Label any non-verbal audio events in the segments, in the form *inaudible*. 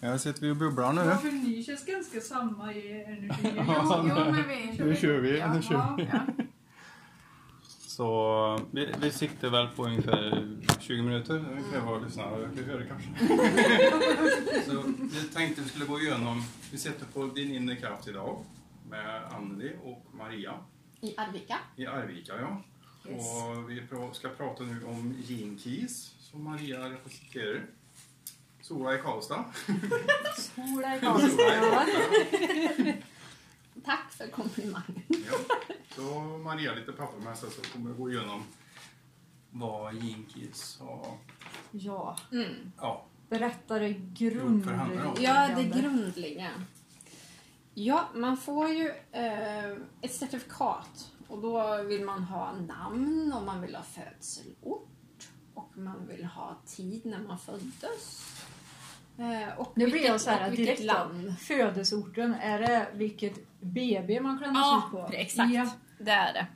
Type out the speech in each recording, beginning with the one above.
Jag sitter vi och bubblar nu. Ja, för ni känns ganska samma i energi. *laughs* Jo, jo, men vi Nu kör vi, Ja, nu kör vi. ja. Så vi, vi sitter väl på ungefär 20 minuter, ungefär vad lyssnare kan höra kanske. *laughs* Så vi tänkte vi skulle gå igenom, vi sitter på Din inre kraft idag med Anneli och Maria I Arvika. i Arvika. Ja. Yes. Och vi ska prata nu om Gene Keys som Maria representerar. Sola i Karlstad. Sola i *laughs* Karlstad. Tack för komplimangen. Ja. Så Maria lite papper med sig så kommer vi gå igenom vad Keys har. Ja, Mm. Ja, berätta det grundläggande. Ja, det grundliga. Ja, man får ju eh, ett certifikat och då vill man ha namn och man vill ha födselort och man vill ha tid när man föddes. Eh, och Nu blir jag så här direkt land. Födelseorten, är det vilket BB man klämmas Ja, ut på? exakt. Ja. Det är det.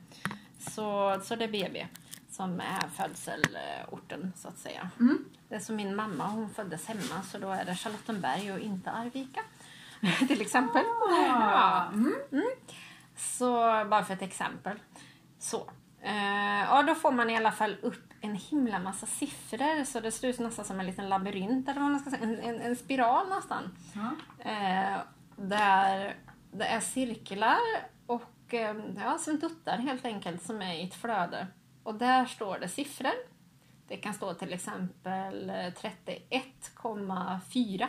Så, så det är BB som är födselorten så att säga. Mm. Det är som min mamma, hon föddes hemma så då är det Charlottenberg och inte Arvika. *laughs* Till exempel. Ah, mm. Så bara för ett exempel. Så. Eh, ja, då får man i alla fall upp en himla massa siffror så det ser ut nästan som en liten labyrint eller vad man ska säga. En, en, en spiral nästan. Ja. Eh, där det är cirklar och eh, ja, som duttar helt enkelt som är i ett flöde. Och där står det siffror. Det kan stå till exempel eh, 31,4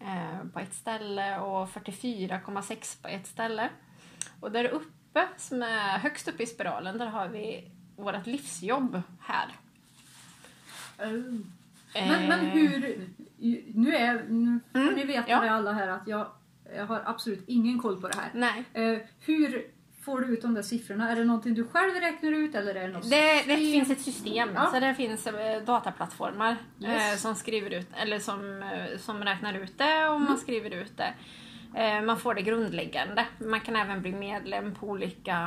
eh, på ett ställe och 44,6 på ett ställe. Och där uppe, som är högst uppe i spiralen, där har vi vårt livsjobb här. Oh. Men, men Eh, hur... Nu, är, nu Mm, ni veta ja. alla här att jag, jag har absolut ingen koll på det här. Nej. Eh, hur får du ut de där siffrorna? Är det någonting du själv räknar ut eller är det något Det, det finns ett system, Ja. så det finns eh, dataplattformar Yes. som skriver ut, eller som, som räknar ut det och Mm. man skriver ut det. Eh, man får det grundläggande. Man kan även bli medlem på olika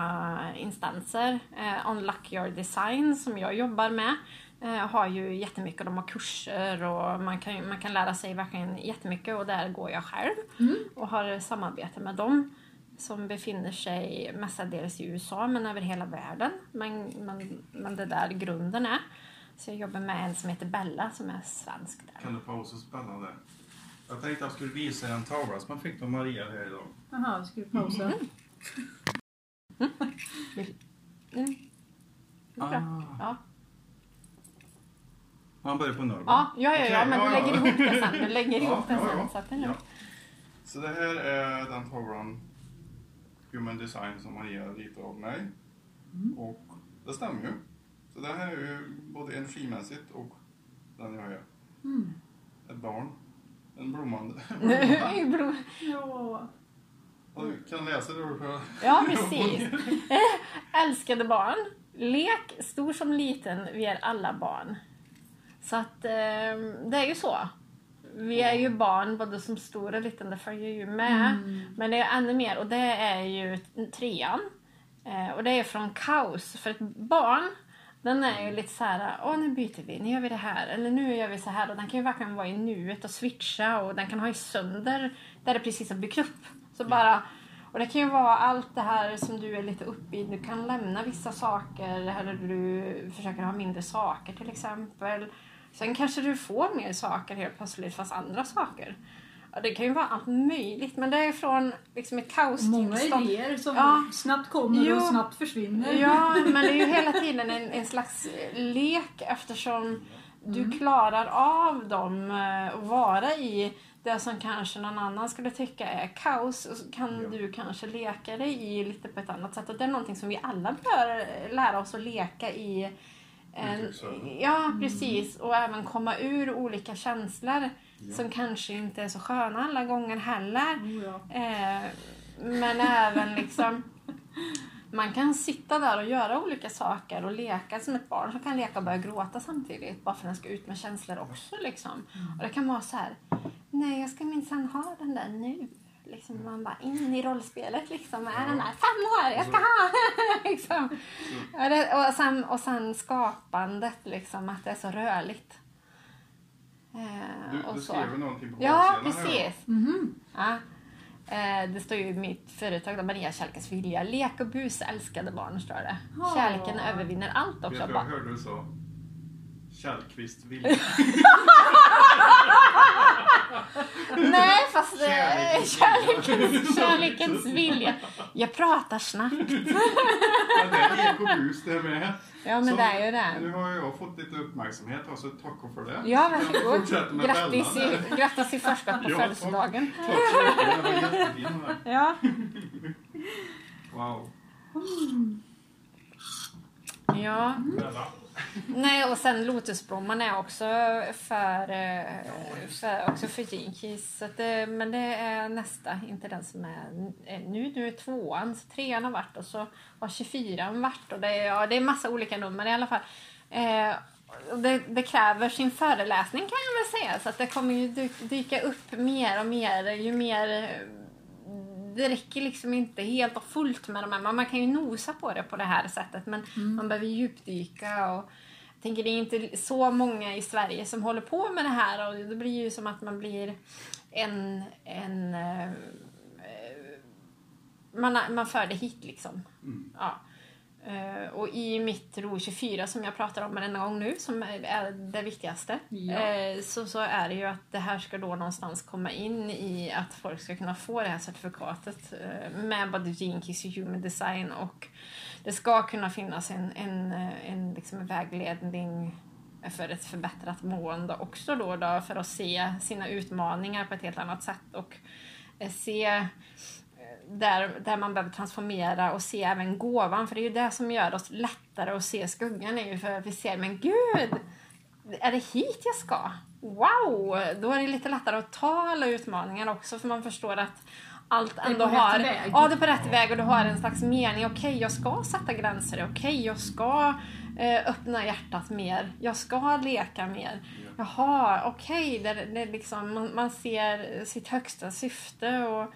instanser. Eh, Unlock your design som jag jobbar med eh, har ju jättemycket. De har kurser och man kan, man kan lära sig verkligen jättemycket och där går jag själv Mm. och har samarbete med dem som befinner sig mestadels i USA men över hela världen. Men, men, men det där grunden är. Så jag jobbar med en som heter Bella som är svensk där. Kan du pausa och spänna där? Jag tänkte att jag skulle visa en tavla som jag fick av Maria här idag. Jaha, ska vi pausa? Mm. Det är bra. Ah. Ja. Han börjar på noll. Ja, ja, ja, ja, men du lägger ihop det sen. Du lägger Ja, ihop det ja, sen. ja. Så att det är Ja. Så det här är den tavlan Human Design som Maria ritade av mig. Mm. Och det stämmer ju. Så det här är ju både energimässigt och den jag är. Mm. Ett barn. En blommande. *laughs* Blom- Ja. Du kan läsa det för- Ja, precis. *laughs* Älskade barn. Lek, stor som liten, vi är alla barn. Så att eh, det är ju så. Vi är ju barn, både som stora och liten, det följer ju med. Men det är ännu mer, och det är ju trean. Eh, och det är från kaos. För ett barn, den är ju lite så här, åh nu byter vi, nu gör vi det här, eller nu gör vi så här. Och den kan ju verkligen vara i nuet och switcha och den kan ha i sönder där det precis har byggt upp. Så bara, och det kan ju vara allt det här som du är lite uppe i. Du kan lämna vissa saker eller du försöker ha mindre saker till exempel. Sen kanske du får mer saker helt plötsligt fast andra saker. Ja, det kan ju vara allt möjligt men det är från liksom ett kaos Många idéer som Ja. snabbt kommer Jo. och snabbt försvinner. Ja, *laughs* men det är ju hela tiden en, en slags lek eftersom du klarar av dem eh, att vara i det som kanske någon annan skulle tycka är kaos och så kan Ja. du kanske leka dig i lite på ett annat sätt. Och det är någonting som vi alla bör lära oss att leka i. En, ja, precis. Och även komma ur olika känslor Ja. som kanske inte är så sköna alla gånger heller. Oh, ja. Eh, men även liksom man kan sitta där och göra olika saker och leka som ett barn som kan leka och börja gråta samtidigt bara för att den ska ut med känslor också. Liksom. Och det kan vara så här, nej jag ska minsann ha den där nu. Liksom man bara in i rollspelet liksom. Är den där fem år, jag ska ha! *laughs* liksom. och, det, och, sen, och sen skapandet liksom, att det är så rörligt. Eh, Du, och du så. skrev någonting på Ja, precis. Mhm. Ja. Eh, Det står ju i mitt företag, då, Maria Kärlekens vilja. Lek och bus, älskade barn, står det. Ja. Kärleken övervinner allt Vet också. Bara- jag hörde du sa? Källqvist vilja. *laughs* *laughs* Nej, fast eh, Kärlekens kärlekens, kärlekens vilja. Jag pratar snabbt. Ja, det är ekobus det med. Ja, men Så, det är ju det. Nu har jag fått lite uppmärksamhet, så tack för det. Ja, varsågod. Grattis i, grattis i förskott på Ja, födelsedagen. Tack så mycket, det var jättefin den här. Ja. Wow. ja. Bella. Nej, och sen lotusblomman är också för, eh, för, också för Jinkies. Så att det, men det är nästa, inte den som är nu. Nu är tvåan, så trean har varit och så har 24 varit. Och det, är, ja, det är massa olika nummer i alla fall. Eh, det, det kräver sin föreläsning kan jag väl säga. Så att det kommer ju dyka upp mer och mer ju mer eh, det räcker liksom inte helt och fullt med de här. Man man kan ju nosa på det på det här sättet men man behöver djupdyka. Och jag tänker det är inte så många i Sverige som håller på med det här och det blir ju som att man blir en... en eh, man, man för det hit liksom. Mm. Ja. Eh, och i mitt RO 24 som jag pratar om en gång nu, som är- det viktigaste, Ja. eh, så, så är det ju att det här ska då någonstans komma in i att folk ska kunna få det här certifikatet eh, med både Gene Keys och Human Design och det ska kunna finnas en, en, en liksom vägledning för ett förbättrat mående också då, då för att se sina utmaningar på ett helt annat sätt och se där, där man behöver transformera och se även gåvan. För det är ju det som gör oss lättare att se skuggan. Är ju för att vi ser, men gud! Är det hit jag ska? Wow! Då är det lite lättare att ta alla utmaningar också för man förstår att allt ändå rätt har... väg. Ja, det är på rätt väg och du har en slags mening. Okej, jag ska sätta gränser. Okej, jag ska eh, öppna hjärtat mer. Jag ska leka mer. Jaha, okej. det, det är liksom, man, man ser sitt högsta syfte och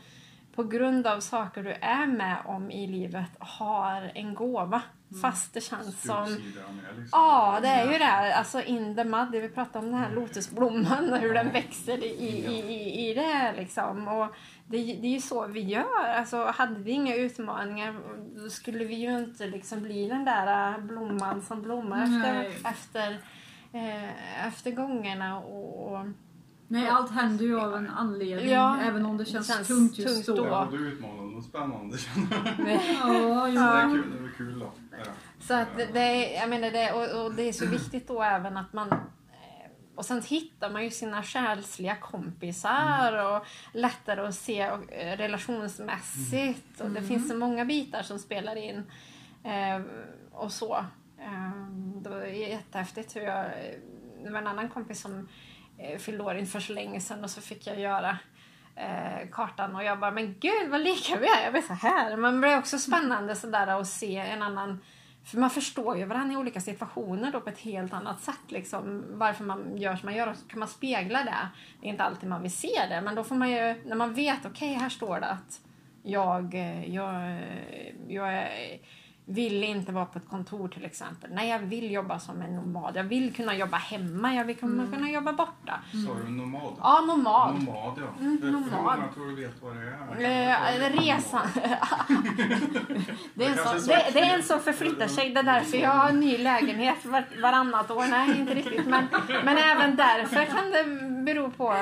på grund av saker du är med om i livet har en gåva. Fast det känns som... Liksom. Ja, det är ju det. Alltså in the mud. Vi pratade om den här lotusblomman och hur den växer i, i, i, i det liksom. Och det, det är ju så vi gör. Alltså, hade vi inga utmaningar då skulle vi ju inte liksom bli den där blomman som blommar efter, efter, eh, efter gångerna. Och, och, Nej, allt händer ju av en anledning. Ja, även om det känns, känns tungt just tungt då. då. Det var både utmanande och spännande känner jag. Ja, *laughs* Det ja. är kul, det var kul då. Ja. Så att det, det, är- jag menar det, och, och det är så viktigt då även att man eh, och sen hittar man ju sina själsliga kompisar och lättare att se och, eh, relationsmässigt. Och det finns så många bitar som spelar in. Eh, och så. Eh, det var jättehäftigt hur jag... Det var en annan kompis som eh, fyllde år inför så länge sedan och så fick jag göra eh, kartan och jag bara, men gud vad lika vi är, jag blir så här. Men det blir också spännande sådär att se en annan för man förstår ju varandra i olika situationer då på ett helt annat sätt. Liksom, varför man gör som man gör och så kan man spegla det. Det är inte alltid man vill se det men då får man ju, när man vet, okej här står det att jag, eh, jag, eh, jag är- vill inte vara på ett kontor till exempel. Nej, jag vill jobba som en nomad. Jag vill kunna jobba hemma. Jag vill kunna, kunna jobba borta. Sa du nomad? Ja, nomad. Nomad ja. Mm, nomad. många tror du vet vad det är? Eh, resan. *laughs* *laughs* det, är en som, är det, svart. det är en som förflyttar sig. Det är därför jag har en ny lägenhet var, varannat år. Nej, inte riktigt. Men, men även därför kan det bero på.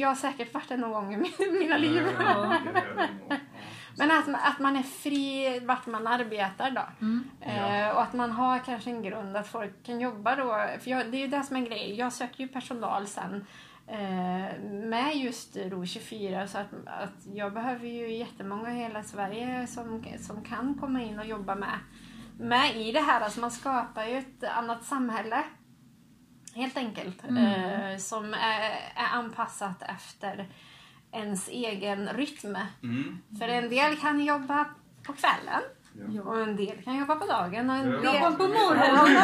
Jag har säkert varit det någon gång i mi- mina liv. Ja, Men att, att man är fri vart man arbetar då. Mm. Eh, och att man har kanske en grund att folk kan jobba då. För jag, det är ju det som är en grej. Jag söker ju personal sen eh, med just RO 24 så att, att jag behöver ju jättemånga i hela Sverige som, som kan komma in och jobba med, med i det här. Alltså man skapar ju ett annat samhälle. Helt enkelt. Eh, som är, är anpassat efter ens egen rytm. Mm. För en del kan jobba på kvällen Ja. och en del kan jobba på dagen och en Ja. del, Jobba på morgonen.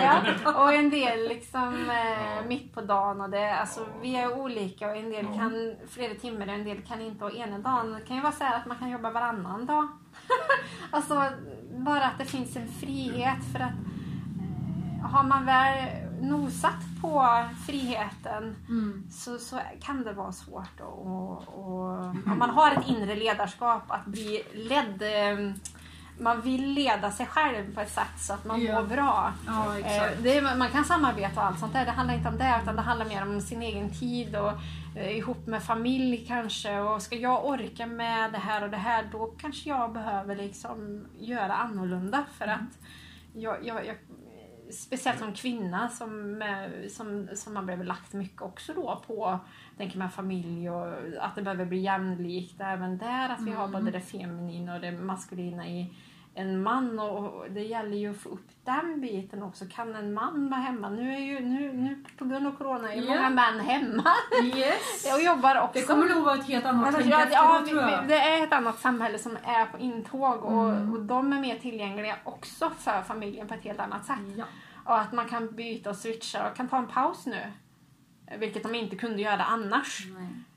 ja, och en del liksom eh, mitt på dagen. Och det, alltså, vi är olika och en del Ja. kan flera timmar och en del kan inte. Och ena dagen det kan ju vara så här att man kan jobba varannan dag. *laughs* alltså bara att det finns en frihet för att eh, har man väl nosat på friheten Mm. så, så kan det vara svårt. Och, och, om man har ett inre ledarskap att bli ledd. eh, Man vill leda sig själv på ett sätt så att man Ja. mår bra. Ja, Eh, är, man kan samarbeta och allt sånt där. Det handlar inte om det utan det handlar mer om sin egen tid och eh, ihop med familj kanske. Och ska jag orka med det här och det här då kanske jag behöver liksom göra annorlunda för att jag, jag, jag Speciellt som kvinna som, eh, som, som man behöver lagt mycket också då på tänker med familj och att det behöver bli jämlikt även där. Att vi har Mm. både det feminina och det maskulina i en man och det gäller ju att få upp den biten också. Kan en man vara hemma? Nu är ju nu, nu på grund av corona är Ja. många män hemma Yes. *laughs* och jobbar också. Det kommer nog vara ett helt annat tänk ja, ja, tror jag. det är ett annat samhälle som är på intåg och, Mm. och de är mer tillgängliga också för familjen på ett helt annat sätt. Ja. Och att man kan byta och switcha och kan ta en paus nu. Vilket de inte kunde göra annars.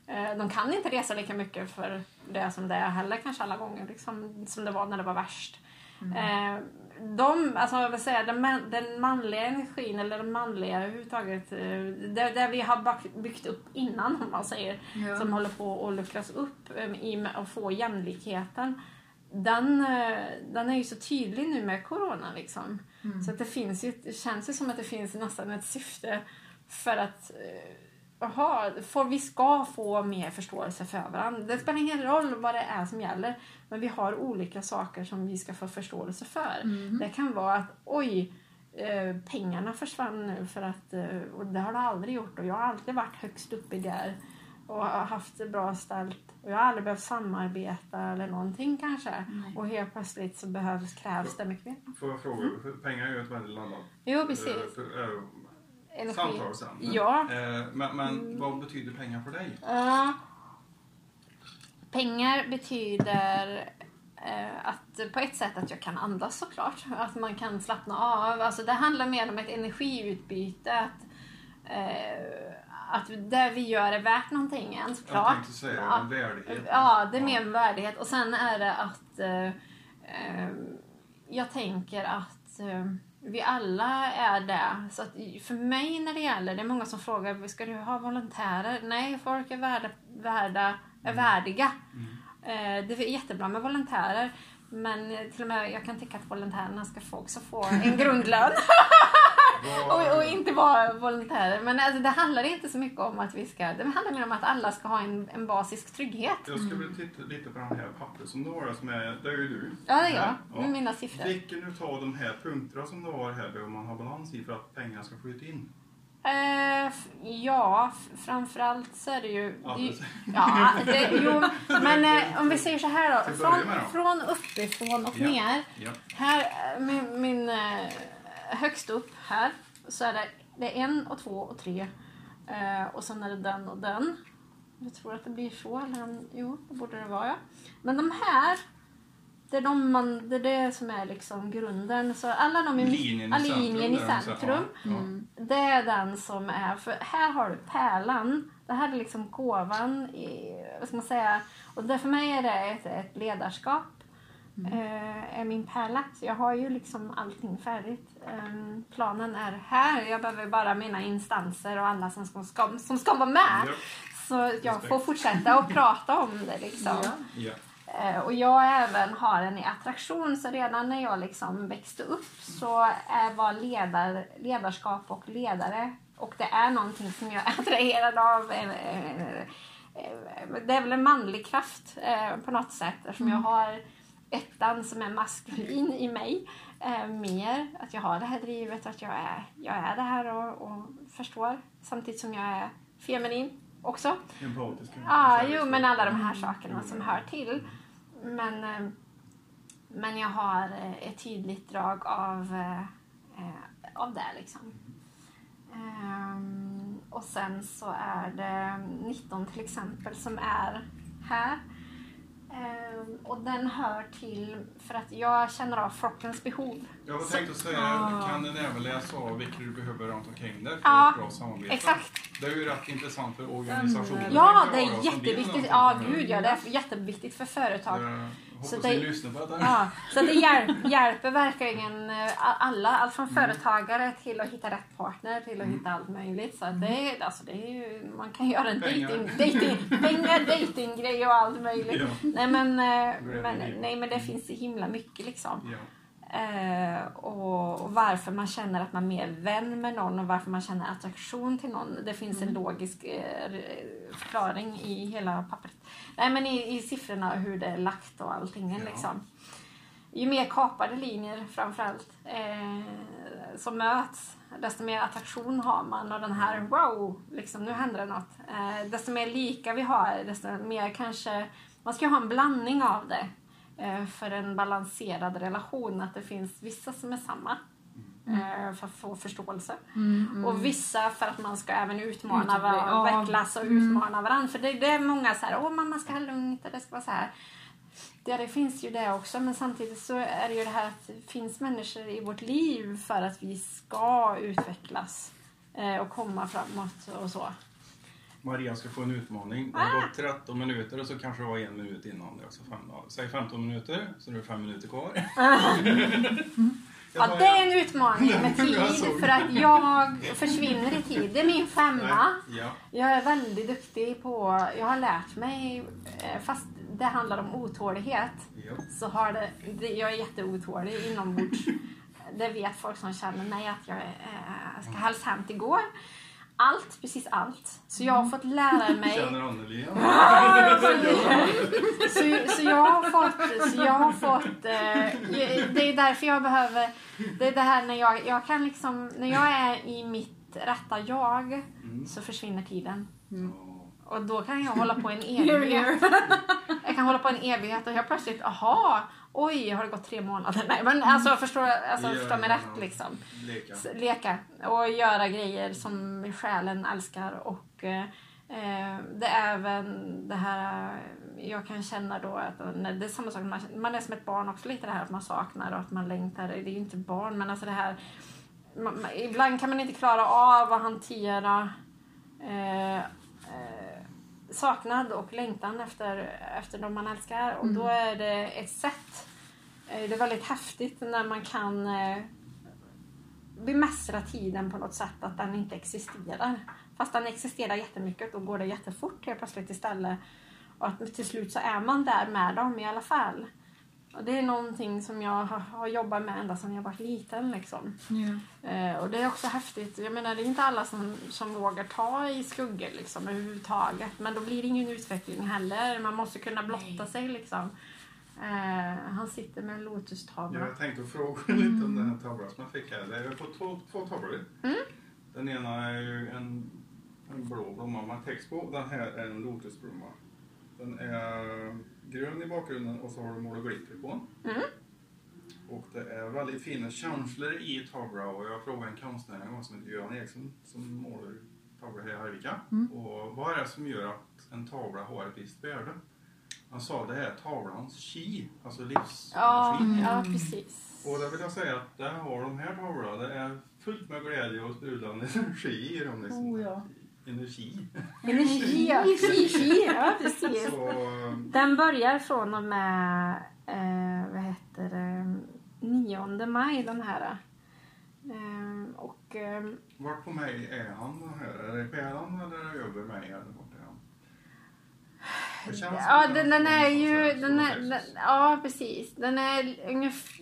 Nej. Eh, De kan inte resa lika mycket för det som det är heller kanske alla gånger. Liksom, som det var när det var värst. Eh, De, alltså vad säger den, man, den manliga energin eller den manliga överhuvudtaget. eh, Det, det vi har byggt upp innan om man säger. Ja. Som håller på att luckras upp eh, i att få jämlikheten. Den, eh, den är ju så tydlig nu med corona liksom. Mm. Så att det finns ju, det känns ju som att det finns nästan ett syfte för att Jaha, för vi ska få mer förståelse för varandra. Det spelar ingen roll vad det är som gäller. Men vi har olika saker som vi ska få förståelse för. Mhm. Det kan vara att oj, eh, pengarna försvann nu för att, eh, och det har det aldrig gjort. Och jag har alltid varit högst uppe där och har haft det bra ställt. Och jag har aldrig behövt samarbeta eller någonting kanske. Nej. Och helt plötsligt så behövs, krävs det mycket mer. Får jag fråga? För pengar är ju ett väldigt laddat Jo, precis. för- eh, Energi. samtal sen. Ja. Eh, Men, men vad betyder pengar för dig? Ja. pengar betyder eh, att på ett sätt att jag kan andas såklart. Att man kan slappna av. Alltså det handlar mer om ett energiutbyte. Att, eh, att det vi gör är värt någonting än Jag såklart. tänkte säga Ja. en värdighet. Ja, det är mer värdighet. Och sen är det att jag tänker att vi alla är det. Så för mig när det gäller, det är många som frågar, ska du ha volontärer? Nej, folk är värda, värda, är värdiga. Eh, det är jättebra med volontärer. Men till och med jag kan tycka att volontärerna ska få också få en grundlön. *laughs* *laughs* Och, och inte vara volontärer. Men alltså, det handlar inte så mycket om att vi ska... Det handlar mer om att alla ska ha en, en basisk trygghet. Jag skulle vilja titta lite på den här pappret som du har, som är, det är ju du. Ja, det är jag. Ja. Med mina siffror. Vilken utav de här punkterna som du har här behöver man ha balans i för att pengarna ska flyta in? F- ja, framförallt så är det ju... Ja, det, ja, det, jo, men eh, om vi säger så här då. Från, då. från uppifrån och Ja. ner. Ja. Här, eh, min, min eh, högst upp här, så är det, det är en och två och tre. Eh, och sen är det den och den. Jag tror att det blir så. Eller om, jo, det borde det vara ja. Men de här, det är, de man, det är det som är liksom grunden. Så alla de i, Linjen i centrum. linjen i ja, centrum. ja. Mm. Det är den som är, för här har du pärlan. Det här är liksom gåvan, i, vad ska man säga. Och det, för mig är det ett, ett ledarskap. Eh, är min pärla. Så jag har ju liksom allting färdigt. Ehm, planen är här. Jag behöver bara mina instanser och alla som ska, ska, som ska vara med. Ja. Så jag får fortsätta att prata om det liksom. Ja. Ja. Eh, Och jag även har en i attraktion så redan när jag liksom växte upp så är, var ledar, ledarskap och ledare och det är någonting som jag *laughs* är attraherad av. eh, Det är väl en manlig kraft på något sätt eftersom jag har ettan som är maskulin i mig. Eh, mer att jag har det här drivet, att jag är, jag är det här och, och förstår samtidigt som jag är feminin också. Empatisk. Ja, jo, men alla de här sakerna som hör till. Men, eh, men jag har eh, ett tydligt drag av, eh, eh, av det liksom. Ehm, och sen så är det 19 till exempel som är här. Ehm, och den hör till för att jag känner av flockens behov. Jag var tänkt att säga, Ah. kan den även läsa av vilka du behöver runt omkring dig för Ja, ett bra samarbete? Exakt. Det är ju rätt intressant för organisationer. Ja, tänker det är jätteviktigt. Ja, gud ja, det är jätteviktigt för företag. Eh, Hoppas Så ni det- lyssnar på detta. Ja, så det hjälp, hjälper verkligen eh, alla, allt från företagare till att hitta rätt partner till att hitta allt möjligt. Så det, alltså det är ju, man kan göra en Pengar. dating, dating, pengar, datinggrej och allt möjligt. Ja. Nej, men, eh, men, nej men det finns så himla mycket liksom. Ja. Eh, och, och varför man känner att man är mer vän med någon och varför man känner attraktion till någon. Det finns en logisk eh, förklaring i hela pappret. Nej men i, i siffrorna hur det är lagt och allting Ja. liksom. Ju mer kapade linjer framförallt eh, som möts, desto mer attraktion har man och den här wow, liksom nu händer det något. Eh, desto mer lika vi har, desto mer kanske, man ska ha en blandning av det för en balanserad relation, att det finns vissa som är samma. eh, För att få förståelse. Och vissa för att man ska även utmana varandra, ja. vecklas och utmana varandra. För det, det är många så här, åh mamma ska ha lugnt och det ska vara så här. Ja, det finns ju det också, men samtidigt så är det ju det här att det finns människor i vårt liv för att vi ska utvecklas eh, och komma framåt och så. Maria ska få en utmaning. Det Ah! har gått 13 minuter och så kanske det var en minut innan. det. Alltså fem, säg 15 minuter, så nu är det fem minuter kvar. *laughs* Jag Ja, det är en- utmaning med *laughs* tid för att jag försvinner i tid. Det är min femma. Ja. Jag är väldigt duktig på, jag har lärt mig, eh, fast det handlar om otålighet, så har det, det jag är jätteotålig inombords. *laughs* Det vet folk som känner mig att jag eh, ska helst hem till går. Allt, precis allt. Så jag har fått lära mig Känner Anneli igen? *laughs* så, så jag har fått, så jag har fått eh, det är därför jag behöver, det är det här när jag, jag kan liksom, när jag är i mitt rätta jag Mm. så försvinner tiden. Ja. Och då kan jag hålla på en *laughs* evighet. Jag kan hålla på en evighet och jag plötsligt, aha, oj, har det gått tre månader? Nej, men alltså förstår, alltså, Ja, förstår mig ja, rätt liksom. Leka. Leka och göra grejer som själen älskar. Och eh, det är även det här, jag kan känna då att det är samma sak, man, man är som ett barn också lite det här att man saknar och att man längtar. Det är ju inte barn men alltså det här, man, ibland kan man inte klara av att hantera eh, saknad och längtan efter, efter de man älskar och då är det ett sätt eh, det är väldigt häftigt när man kan eh, bemästra tiden på något sätt, att den inte existerar. Fast den existerar jättemycket, då går det jättefort helt plötsligt istället. Och att till slut så är man där med dem i alla fall. Och det är någonting som jag har, jobbat med ända sedan jag var liten. Liksom. Ja. Eh, och det är också häftigt. Jag menar, det är inte alla som, som vågar ta i skuggor liksom, överhuvudtaget. Men då blir det ingen utveckling heller. Man måste kunna blotta sig liksom. Eh, han sitter med en lotustavla. Jag tänkte fråga *laughs* lite om den här tavlan som jag fick här. Jag har fått två, två tavlor. Mm. Den ena är ju en, en blå blomma med text på. Den här är en lotusblomma. Den är grön i bakgrunden och så har du målat glitter på. Mm. Och det är väldigt fina känslor i tavlan och jag frågade en konstnär en gång som heter Göran Eriksson som målar tavlor här i Arvika. Och vad är det som gör att en tavla har ett visst värde? Han sa det är tavlans chi, alltså Ja, livsenergi. ja, precis. Och där vill jag säga att där har de här tavlorna, det är fullt med glädje och sprudlande *laughs* energi i dem. Liksom. Oh, ja. Energi. Energi, *laughs* ja. Energi, ja precis. Så, Den börjar från och med, eh, vad heter det, 9 maj den här. Eh, och eh, vart på mig är han den här? Är det själen eller är det över mig? Eller vart är han? Ja, den, den är ju... Den är, den, ja, precis. Den är,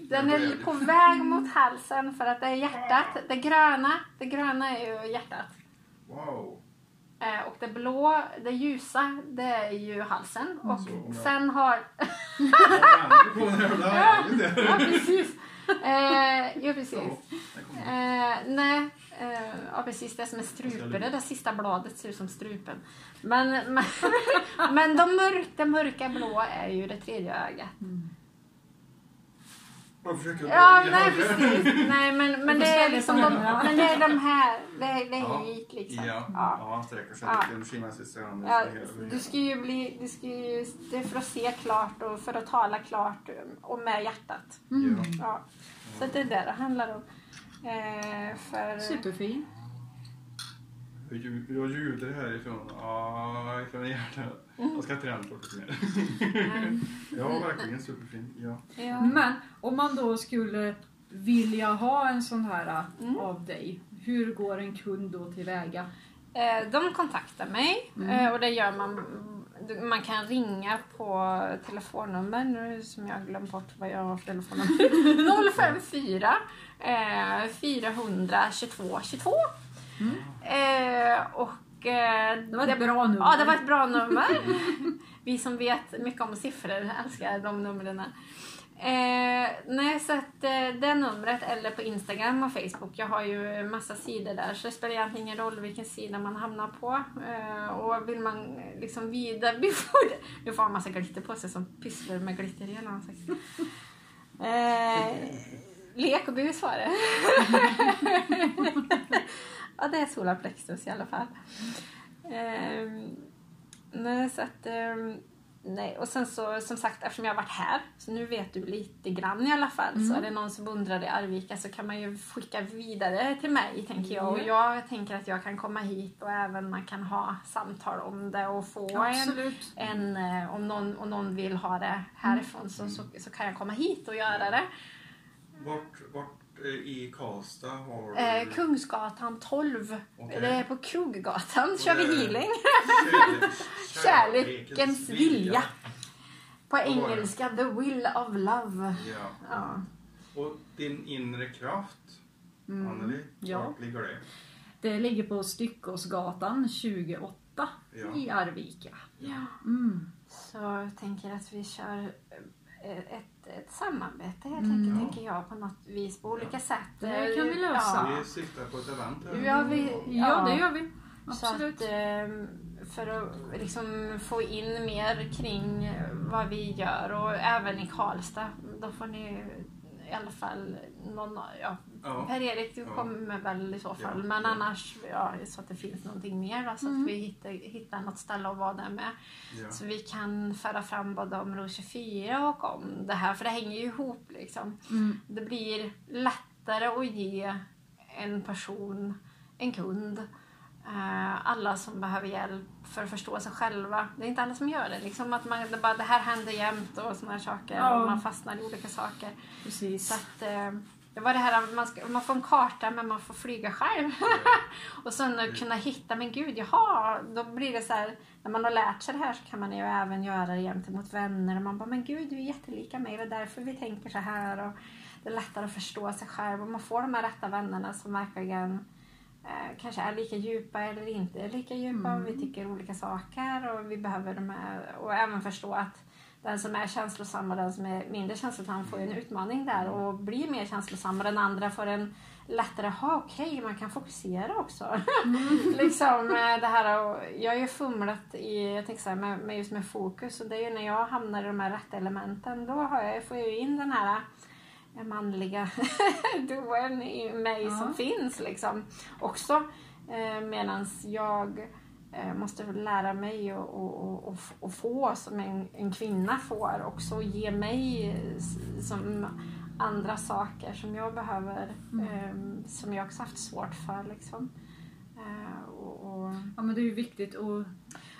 den är på väg mot halsen för att det är hjärtat. Det gröna, det gröna är ju hjärtat. Wow. Eh, och det blå, det ljusa, det är ju halsen. Och Så, ja. sen har... *laughs* Ja, ja, precis. Eh, jo, precis. Eh, nej, eh, ja precis det som är strupen. Det där sista bladet ser ut som strupen. Men, *laughs* men, men de mörk, det mörka blå är ju det tredje ögat. Jag försöker Ja, nej precis. Nej, men, men det är liksom de, men det är de här. Det är, det Ja. är hit liksom. Ja, Ja. ja, han sträcker sig Ja. så han Ja, du ska ju bli, du ska ju, det är för att se klart och för att tala klart och med hjärtat. Ja. Ja. Så det är det det handlar om. Eh, för, Superfin. Ljud- jag ljuder härifrån. Ja, ifrån hjärtat. Jag ska träna på lite mer. ja, verkligen superfin. Ja. Ja. Men om man då skulle vilja ha en sån här Mm. av dig, hur går en kund då tillväga? Eh, De kontaktar mig Mm. eh, och det gör man. Man kan ringa på telefonnummer nu som jag har glömt bort vad jag har för telefonnummer. *laughs* 054 eh, 400 22 22. Eh, och eh, Det var ett bra nummer. Ja, det var ett bra nummer. Vi som vet mycket om siffror älskar de numren. Eh, nej, så att eh, det numret eller på Instagram och Facebook. Jag har ju massa sidor där så det spelar egentligen ingen roll vilken sida man hamnar på. Eh, och vill man liksom vidarebefordra... *laughs* Nu får man massa glitter på sig som pysslar med glitter i hela ansiktet. Eh, lek och bus var det. *laughs* ja, det är solarplexus i alla fall. Ehm, nej, så att... ehm, nej, och sen så, som sagt, eftersom jag har varit här, så nu vet du lite grann i alla fall. Så är det någon som undrar i Arvika så kan man ju skicka vidare till mig, tänker jag. Och jag tänker att jag kan komma hit och även man kan ha samtal om det och få en, Absolut. en eh, om, någon, om någon vill ha det härifrån så, så, så kan jag komma hit och göra det. Vart, vart i Karlstad har du... Eh, Kungsgatan 12. Okej. Det är på Kroggatan kör vi healing. Kärlek- Kärlekens vilja. På engelska, the will of love. Ja. Ja. Och din inre kraft, Mm. Anneli, Ja. vart ligger det? Det ligger på Styckåsgatan 28 Ja. i Arvika. ja. Mm. Så jag tänker att vi kör eh, ett, ett samarbete helt Mm. enkelt, tänker jag, på något vis, på olika sätt. Det kan vi lösa. Ja, Vi siktar på ett event här. ja, vi, Ja, det gör vi. Så Absolut. att, eh, för att liksom få in mer kring vad vi gör och även i Karlstad, då får ni i alla fall någon, ja, Ja. Per-Erik du kommer väl i så fall, Ja, men ja. annars ja, så att det finns någonting mer, då, så Mm. att vi hittar, hittar något ställe att vara där med. Ja. Så vi kan föra fram både om Ro 24 och om det här, för det hänger ju ihop liksom. Mm. Det blir lättare att ge en person, en kund, alla som behöver hjälp för att förstå sig själva. Det är inte alla som gör det. Liksom att man, det, bara, det här händer jämt och här saker. Ja. Och man fastnar i olika saker. Precis. Så att, eh, det var det här att man, ska, man får en karta men man får flyga själv. *laughs* och sen att kunna hitta, men gud, jaha, då blir det så här, när man har lärt sig det här så kan man ju även göra det gentemot vänner. Och man bara, men gud, du är jättelika mig, det är därför vi tänker så här. Och det är lättare att förstå sig själv och man får de här rätta vännerna som verkligen eh, kanske är lika djupa eller inte är lika djupa. Mm. Vi tycker olika saker och vi behöver de här, och även förstå att den som är känslosam och den som är mindre känslosam får en utmaning där och blir mer känslosam och den andra får en lättare, ha okej, man kan fokusera också. *laughs* liksom eh, det här och jag har ju fumlat i, jag tänker så här, med, med just med fokus och det är ju när jag hamnar i de här rätta elementen då har jag, får jag ju in den här eh, manliga *laughs* doen i mig Ja. som finns liksom också. Eh, Medan jag eh, måste lära mig och, och, och, och, f- och få som en, en kvinna får också ge mig som andra saker som jag behöver Mm. eh, som jag också haft svårt för liksom. Eh, och, och, Ja, men det är ju viktigt att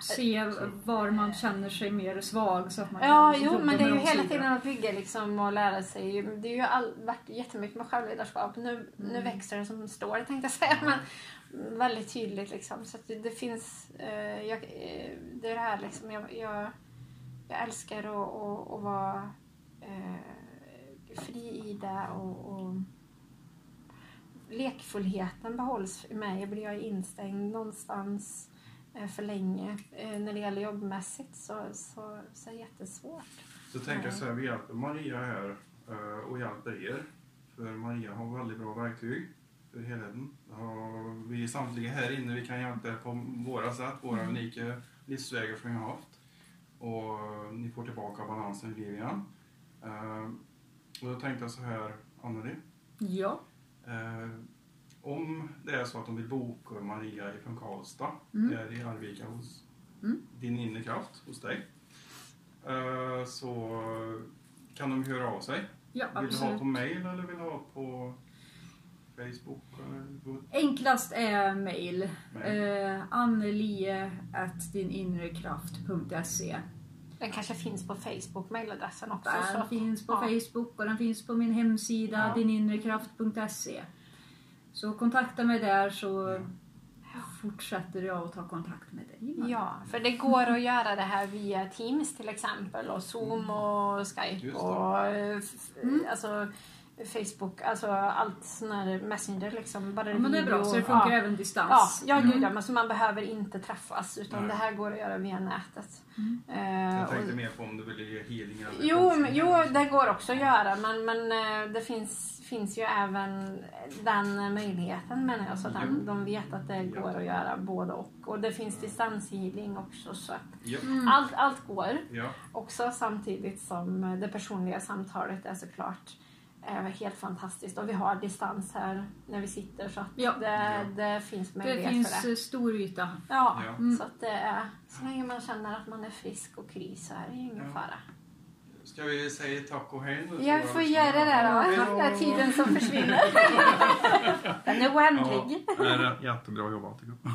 se var man känner sig mer svag så att man Ja, kan jo, men det är ju hela tiden att bygga liksom och lära sig. Det är ju all, varit jättemycket med självledarskap. Nu, nu Mm. växer det som står tänkte jag säga. Men väldigt tydligt liksom. Så det, det finns, eh, jag, eh, det är det här liksom. Jag, jag, jag älskar att, att, att vara eh, fri i det och, och lekfullheten behålls i mig. Blir jag instängd någonstans för länge eh, när det gäller jobbmässigt så, så, så är det jättesvårt. Så tänker jag så här, vi hjälper Maria här eh, och hjälper er. För Maria har väldigt bra verktyg för helheten. Vi samtliga här inne vi kan hjälpa er på våra sätt, våra Mm. unika livsvägar som vi har haft. Och ni får tillbaka balansen i livet igen. Eh, och då tänkte jag så här, Anneli. Ja. Eh, om det är så att de vill boka Maria från Karlstad, Mm. där i Arvika hos Mm. din inre kraft, hos dig, eh, så kan de höra av sig. Ja, Vill du ha på mail eller vill du ha på... Facebook? eh, Enklast är mail. Mail. Eh, annelie.dininrekraft.se Den kanske finns på Facebook, mailadressen också. Den Så. finns på ja. Facebook och den finns på min hemsida Ja. dininrekraft.se. Så kontakta mig där så Ja. fortsätter jag att ta kontakt med dig. Ja, för det går att göra det här via Teams till exempel och Zoom och Just Skype det. och eh, Mm. alltså, Facebook, alltså allt sån här Messenger liksom. Bara Ja, men det är bra, så det funkar ja. även Ja, distans. ja Mm. gud ja, men så man behöver inte träffas utan Nej. det här går att göra via nätet. Mm. Eh, Jag tänkte och- mer på om du ville ge healing eller Jo, men- jo, det går också att göra men, men eh, det finns, finns ju även den möjligheten menar jag så att Ja. de, de vet att det Ja. går att göra både och. Och det finns distanshealing också så att Ja. Mm. allt, allt går. ja. Också samtidigt som det personliga samtalet är såklart eh, helt fantastiskt. Och vi har distans här när vi sitter så att Ja. det, det finns Det möjlighet finns för det. eh, stor yta. Ja, Ja. Mm. så att det är, så länge man känner att man är frisk och kry så är det ju ingen Ja. fara. Ska vi säga tack och hej nu? Jag får göra det då. Det är tiden som försvinner. *laughs* Den är oändlig. Ja, det är jättebra jobbat tycker jag.